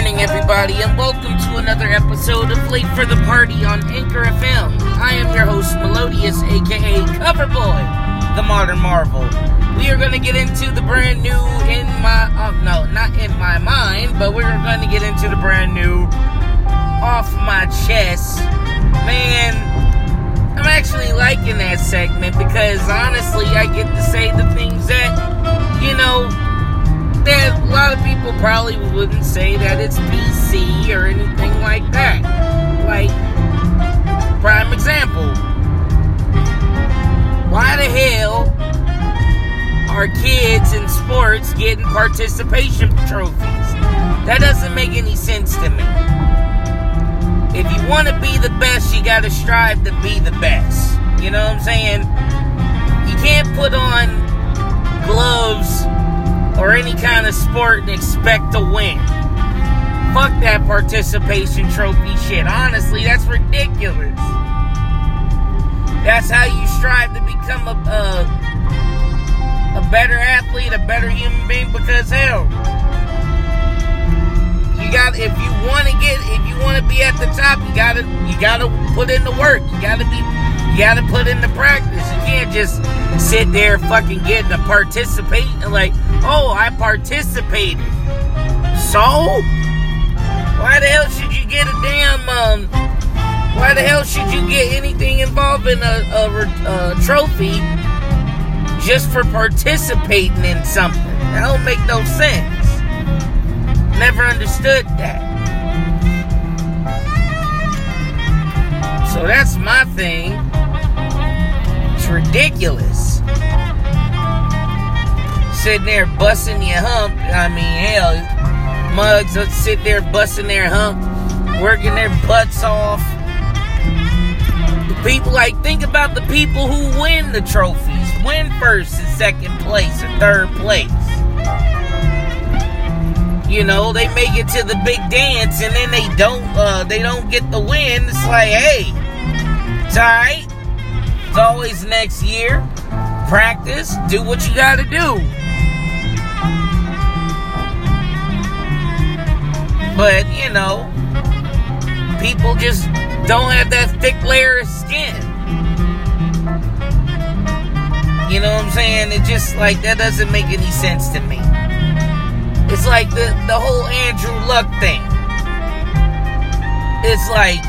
morning, everybody, and welcome to another episode of Late for the Party on Anchor FM. I am your host, Melodious, aka Coverboy, the Modern Marvel. We are going to get into the brand new in my, uh, no, not in my mind, but we're going to get into the brand new off my chest. Man, I'm actually liking that segment because honestly, I get to say the things that, you know, that a lot of people probably wouldn't say that it's PC or anything like that. Like, prime example. Why the hell are kids in sports getting participation trophies? That doesn't make any sense to me. If you want to be the best, you got to strive to be the best. You know what I'm saying? You can't put on or any kind of sport and expect to win. Fuck that participation trophy shit. Honestly, that's ridiculous. That's how you strive to become a, a, a better athlete, a better human being. Because hell, you got if you want to get if you want to be at the top, you gotta you gotta put in the work. You gotta be you gotta put in the practice. You can't just sit there fucking getting to participate like, oh, I participated. So? Why the hell should you get a damn, um, why the hell should you get anything involving a, a, a trophy just for participating in something? That don't make no sense. Never understood that. So that's my thing. It's ridiculous. Sitting there busting your hump. I mean, hell, mugs would sit there busting their hump, working their butts off. The people, like, think about the people who win the trophies, win first and second place and third place. You know, they make it to the big dance and then they don't, uh, they don't get the win. It's like, hey, it's alright. It's always next year. Practice. Do what you gotta do. But, you know, people just don't have that thick layer of skin. You know what I'm saying? It just like that doesn't make any sense to me. It's like the, the whole Andrew Luck thing. It's like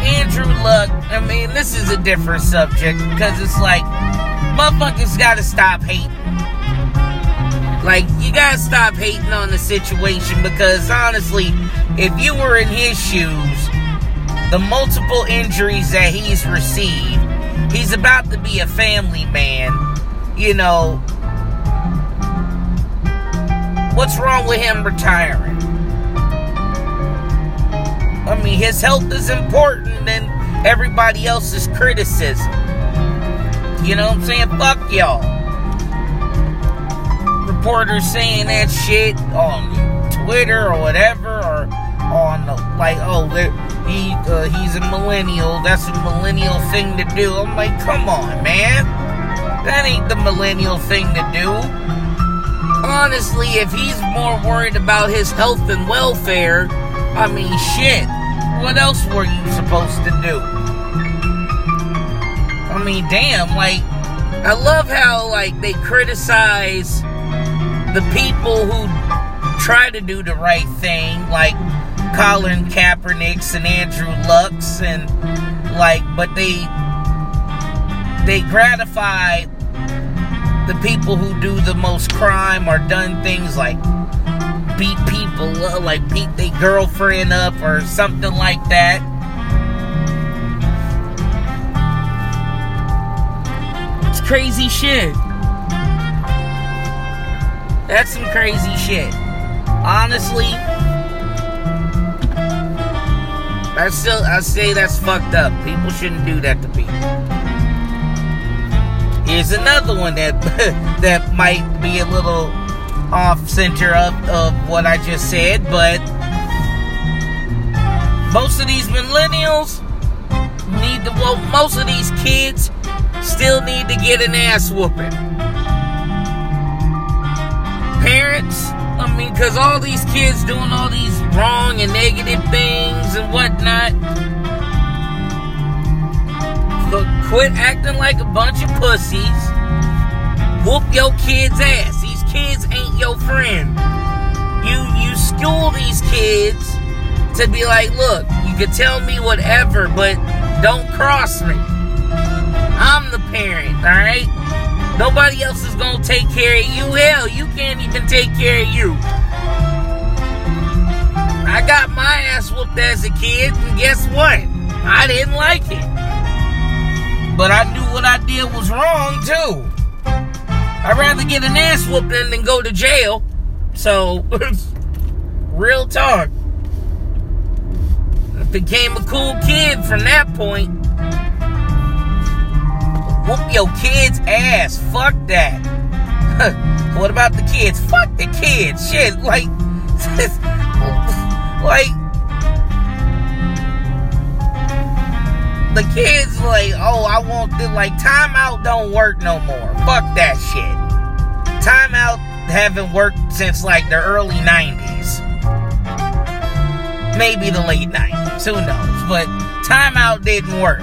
Andrew Luck, I mean, this is a different subject because it's like motherfuckers gotta stop hating. Like, you gotta stop hating on the situation because honestly, if you were in his shoes, the multiple injuries that he's received, he's about to be a family man. You know, what's wrong with him retiring? I mean, his health is important than everybody else's criticism. You know what I'm saying? Fuck y'all. Saying that shit on Twitter or whatever, or on the, like, oh, he uh, he's a millennial. That's a millennial thing to do. I'm like, come on, man. That ain't the millennial thing to do. Honestly, if he's more worried about his health and welfare, I mean, shit. What else were you supposed to do? I mean, damn, like, I love how, like, they criticize the people who try to do the right thing, like Colin Kaepernicks and Andrew Lucks, and, like, but they, they gratify the people who do the most crime or done things like beat people up, like beat their girlfriend up or something like that. It's crazy shit. That's some crazy shit. Honestly, I still I say that's fucked up. People shouldn't do that to people. Here's another one that that might be a little off center of, of what I just said, but most of these millennials need to, well, most of these kids still need to get an ass whooping. Because all these kids doing all these wrong and negative things and whatnot, but quit acting like a bunch of pussies. Whoop your kid's ass. These kids ain't your friend. You you school these kids to be like, look, you can tell me whatever, but don't cross me. I'm the parent, alright? Nobody else is gonna take care of you. Hell, you can't even take care of you. I got my ass whooped as a kid, and guess what? I didn't like it. But I knew what I did was wrong too. I'd rather get an ass whooping than go to jail. So, real talk. I became a cool kid from that point. Whoop your kid's ass. Fuck that. what about the kids? Fuck the kids. Shit, like, like, the kids like, oh, I want the like timeout don't work no more. Fuck that shit. Timeout haven't worked since like the early 90s. Maybe the late 90s, who knows? But timeout didn't work.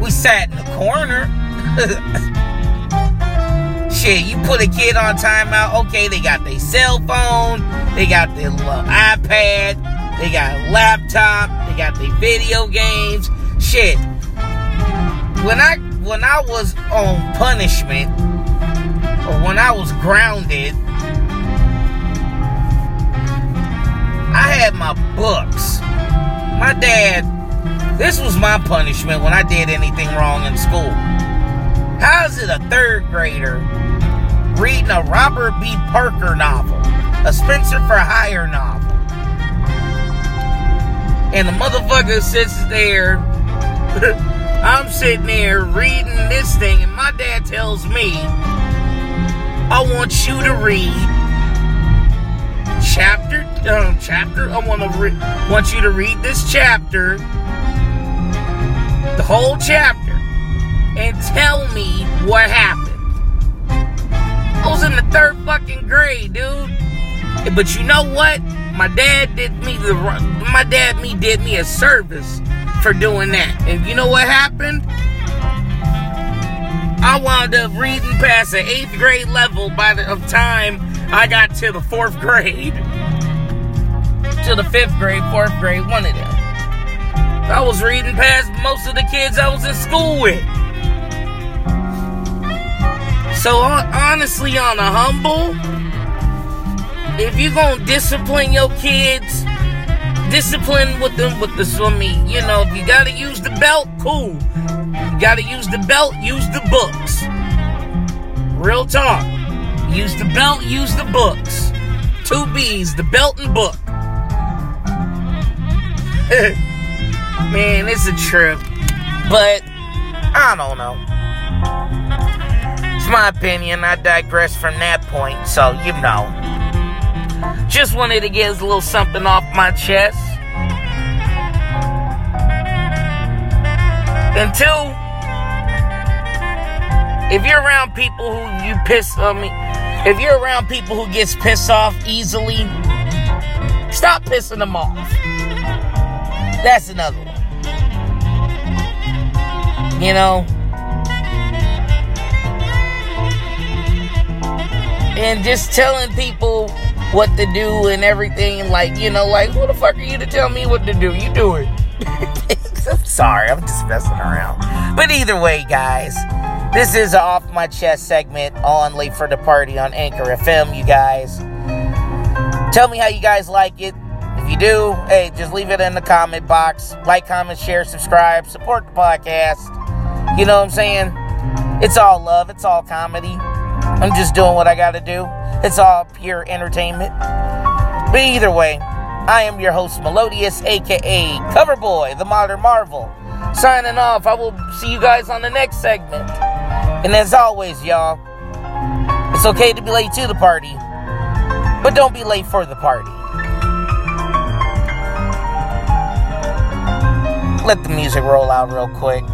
We sat in the corner. Shit, you put a kid on timeout, okay, they got their cell phone, they got their little iPad, they got a laptop, they got their video games. Shit. When I when I was on punishment, or when I was grounded, I had my books. My dad, this was my punishment when I did anything wrong in school. How is it a third grader reading a Robert B. Parker novel, a Spenser for Hire novel? And the motherfucker sits there. I'm sitting there reading this thing, and my dad tells me, I want you to read chapter, um, chapter. I want to re- want you to read this chapter, the whole chapter, and tell me what happened. I was in the third fucking grade, dude. But you know what? My dad did me the my dad me did me a service for doing that. And you know what happened? I wound up reading past the eighth grade level by the of time I got to the fourth grade. To the fifth grade, fourth grade, one of them. I was reading past most of the kids I was in school with. So honestly, on a humble, if you're gonna discipline your kids, discipline with them with the swimming. You know, if you gotta use the belt, cool. You gotta use the belt, use the books. Real talk. Use the belt, use the books. Two B's, the belt and book. Man, it's a trip. But I don't know. It's my opinion. I digress from that point, so you know. Just wanted to get a little something off my chest. And two, if you're around people who you piss on me, if you're around people who gets pissed off easily, stop pissing them off. That's another one. You know? And just telling people what to do and everything, like, you know, like, who the fuck are you to tell me what to do? You do it. Sorry, I'm just messing around. But either way, guys, this is off my chest segment on Late for the Party on Anchor FM, you guys. Tell me how you guys like it. If you do, hey, just leave it in the comment box. Like, comment, share, subscribe, support the podcast. You know what I'm saying? It's all love, it's all comedy. I'm just doing what I gotta do. It's all pure entertainment. But either way, I am your host, Melodious, aka Coverboy, the Modern Marvel. Signing off. I will see you guys on the next segment. And as always, y'all, it's okay to be late to the party, but don't be late for the party. Let the music roll out real quick.